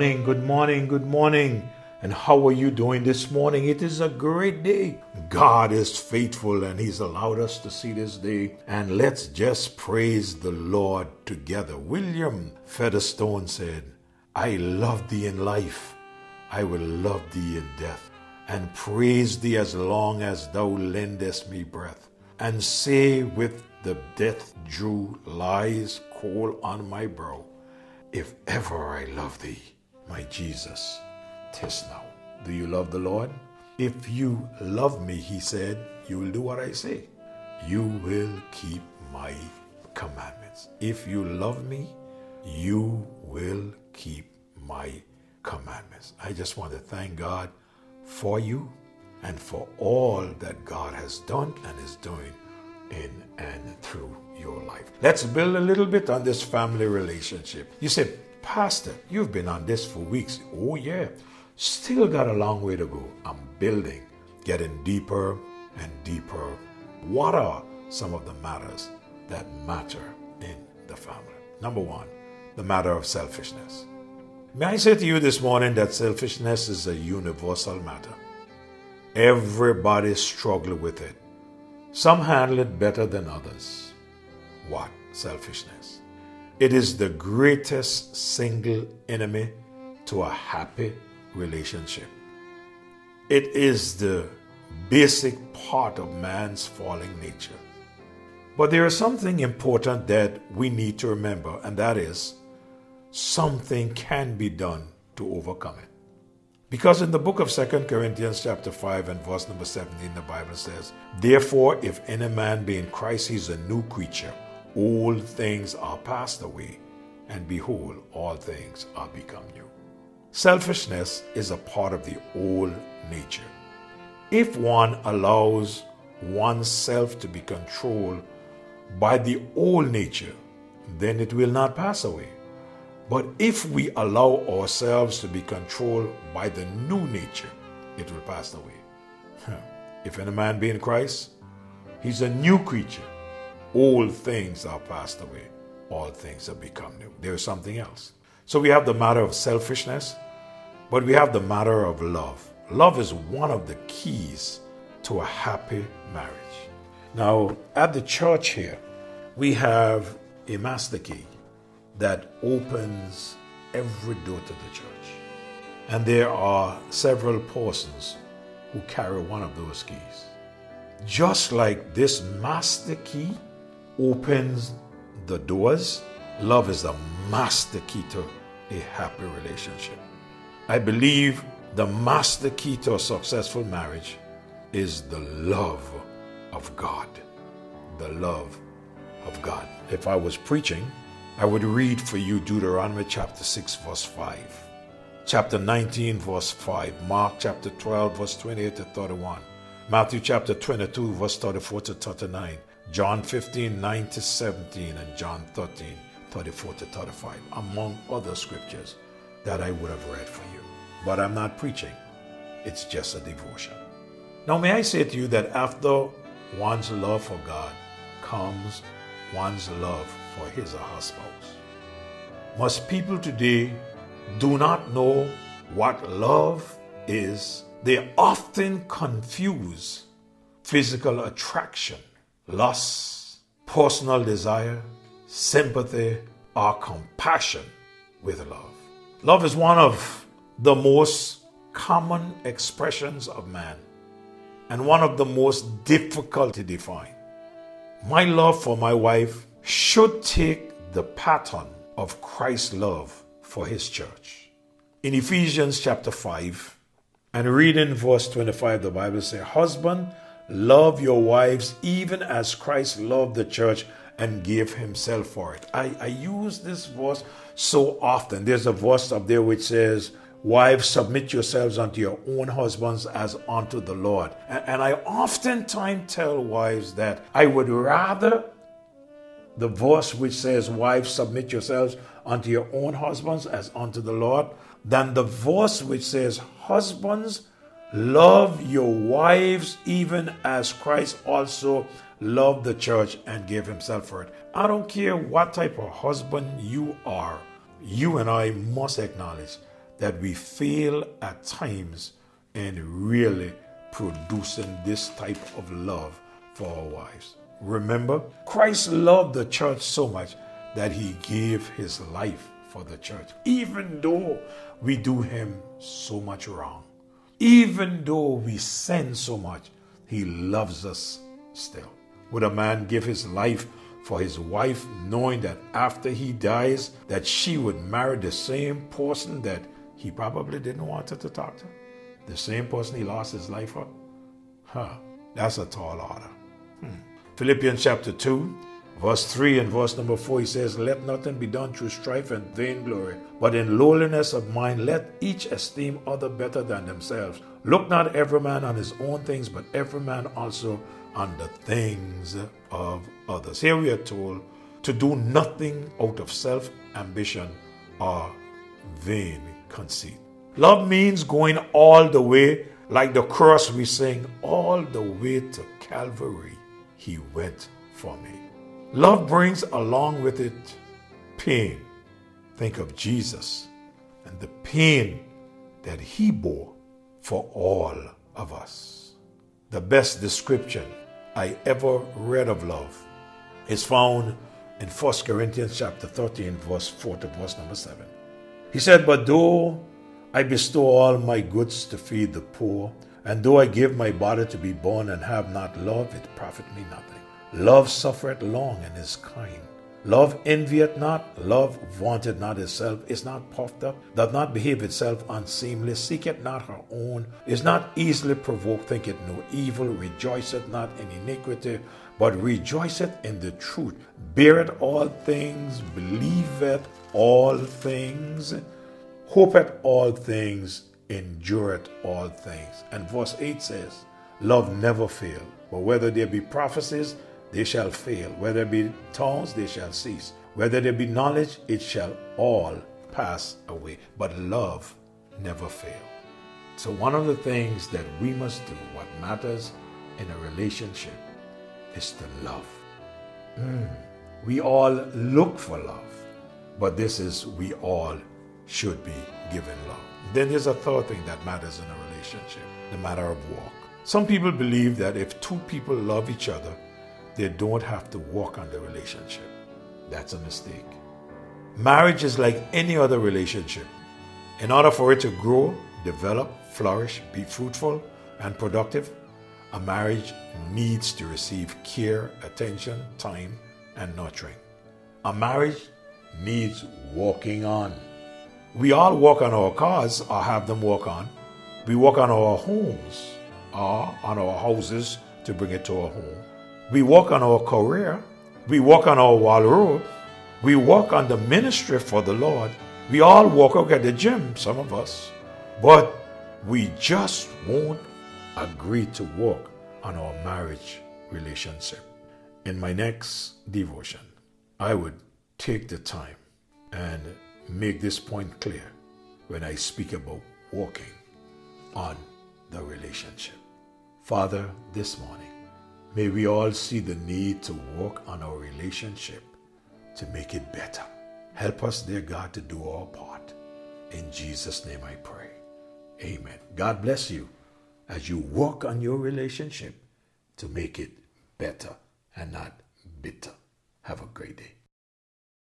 Good morning, good morning, good morning. And how are you doing this morning? It is a great day. God is faithful and He's allowed us to see this day. And let's just praise the Lord together. William Featherston said, I love thee in life, I will love thee in death, and praise thee as long as thou lendest me breath, and say with the death dew lies cold on my brow, if ever I love thee, my Jesus, tis now. Do you love the Lord? If you love me, he said, you will do what I say. You will keep my commandments. If you love me, you will keep my commandments. I just want to thank God for you and for all that God has done and is doing in and through your life. Let's build a little bit on this family relationship. You said, Pastor, you've been on this for weeks. Oh, yeah. Still got a long way to go. I'm building, getting deeper and deeper. What are some of the matters that matter in the family? Number one, the matter of selfishness. May I say to you this morning that selfishness is a universal matter. Everybody struggle with it. Some handle it better than others. What? Selfishness. It is the greatest single enemy to a happy relationship. It is the basic part of man's falling nature. But there is something important that we need to remember, and that is something can be done to overcome it. Because in the book of 2 Corinthians chapter 5 and verse number 17, the Bible says, Therefore, if any man be in Christ, he is a new creature. Old things are passed away, and behold, all things are become new. Selfishness is a part of the old nature. If one allows oneself to be controlled by the old nature, then it will not pass away. But if we allow ourselves to be controlled by the new nature, it will pass away. If any man be in Christ, he's a new creature. Old things are passed away, all things have become new. There is something else. So we have the matter of selfishness, but we have the matter of love. Love is one of the keys to a happy marriage. Now, at the church here, we have a master key that opens every door to the church. And there are several persons who carry one of those keys. Just like this master key opens the doors, love is the master key to a happy relationship. I believe the master key to a successful marriage is the love of God. The love of God. If I was preaching, I would read for you Deuteronomy chapter 6, verse 5, chapter 19, verse 5, Mark chapter 12, verse 28 to 31, Matthew chapter 22, verse 34 to 39, John 15, 9 to 17, and John 13, 34 to 35, among other scriptures that I would have read for you. But I'm not preaching, it's just a devotion. Now, may I say to you that after one's love for God comes one's love for his or her spouse. Most people today do not know what love is. They often confuse physical attraction, lust, personal desire, sympathy, or compassion with love. Love is one of the most common expressions of man and one of the most difficult to define. My love for my wife should take the pattern of Christ's love for his church. In Ephesians chapter 5, and reading verse 25, the Bible says, Husband, love your wives even as Christ loved the church and gave himself for it. I, I use this verse so often. There's a verse up there which says, Wives, submit yourselves unto your own husbands as unto the Lord. And, and I oftentimes tell wives that I would rather the verse which says, Wives, submit yourselves unto your own husbands as unto the Lord, than the verse which says, Husbands, love your wives even as Christ also loved the church and gave himself for it. I don't care what type of husband you are, you and I must acknowledge that we fail at times in really producing this type of love for our wives. Remember, Christ loved the church so much that he gave his life for the church, even though we do him so much wrong. Even though we sin so much, he loves us still. Would a man give his life for his wife knowing that after he dies that she would marry the same person that he probably didn't want her to talk to? The same person he lost his life for? Huh, that's a tall order. Hmm. Philippians chapter 2, verse 3 and verse number 4, he says, Let nothing be done through strife and vainglory, but in lowliness of mind let each esteem other better than themselves. Look not every man on his own things, but every man also on the things of others. Here we are told to do nothing out of self ambition or vain conceit. Love means going all the way, like the cross we sing, all the way to Calvary. He went for me. Love brings along with it pain. Think of Jesus and the pain that he bore for all of us. The best description I ever read of love is found in 1 Corinthians chapter 13, verse 4 to verse number 7. He said, But though I bestow all my goods to feed the poor, and though I give my body to be born and have not love, it profit me nothing. Love suffereth long and is kind. Love envieth not, love vaunteth not itself, is not puffed up, doth not behave itself unseemly, seeketh not her own, is not easily provoked, thinketh no evil, rejoiceth not in iniquity, but rejoiceth in the truth, beareth all things, believeth all things, hopeth all things, endureth all things. And verse 8 says, Love never fail, but whether there be prophecies, they shall fail. Whether it be tongues, they shall cease. Whether there be knowledge, it shall all pass away. But love never fail. So, one of the things that we must do, what matters in a relationship, is to love. Mm. We all look for love, but this is we all should be given love. Then there's a third thing that matters in a relationship the matter of walk. Some people believe that if two people love each other, they don't have to work on the relationship. That's a mistake. Marriage is like any other relationship. In order for it to grow, develop, flourish, be fruitful, and productive, a marriage needs to receive care, attention, time, and nurturing. A marriage needs walking on. We all walk on our cars or have them walk on. We walk on our homes or on our houses to bring it to our home. We walk on our career. We walk on our wall road. We walk on the ministry for the Lord. We all walk out at the gym, some of us. But we just won't agree to walk on our marriage relationship. In my next devotion, I would take the time and make this point clear when I speak about walking on the relationship. Father, this morning, May we all see the need to work on our relationship to make it better. Help us, dear God, to do our part. In Jesus' name I pray. Amen. God bless you as you work on your relationship to make it better and not bitter. Have a great day.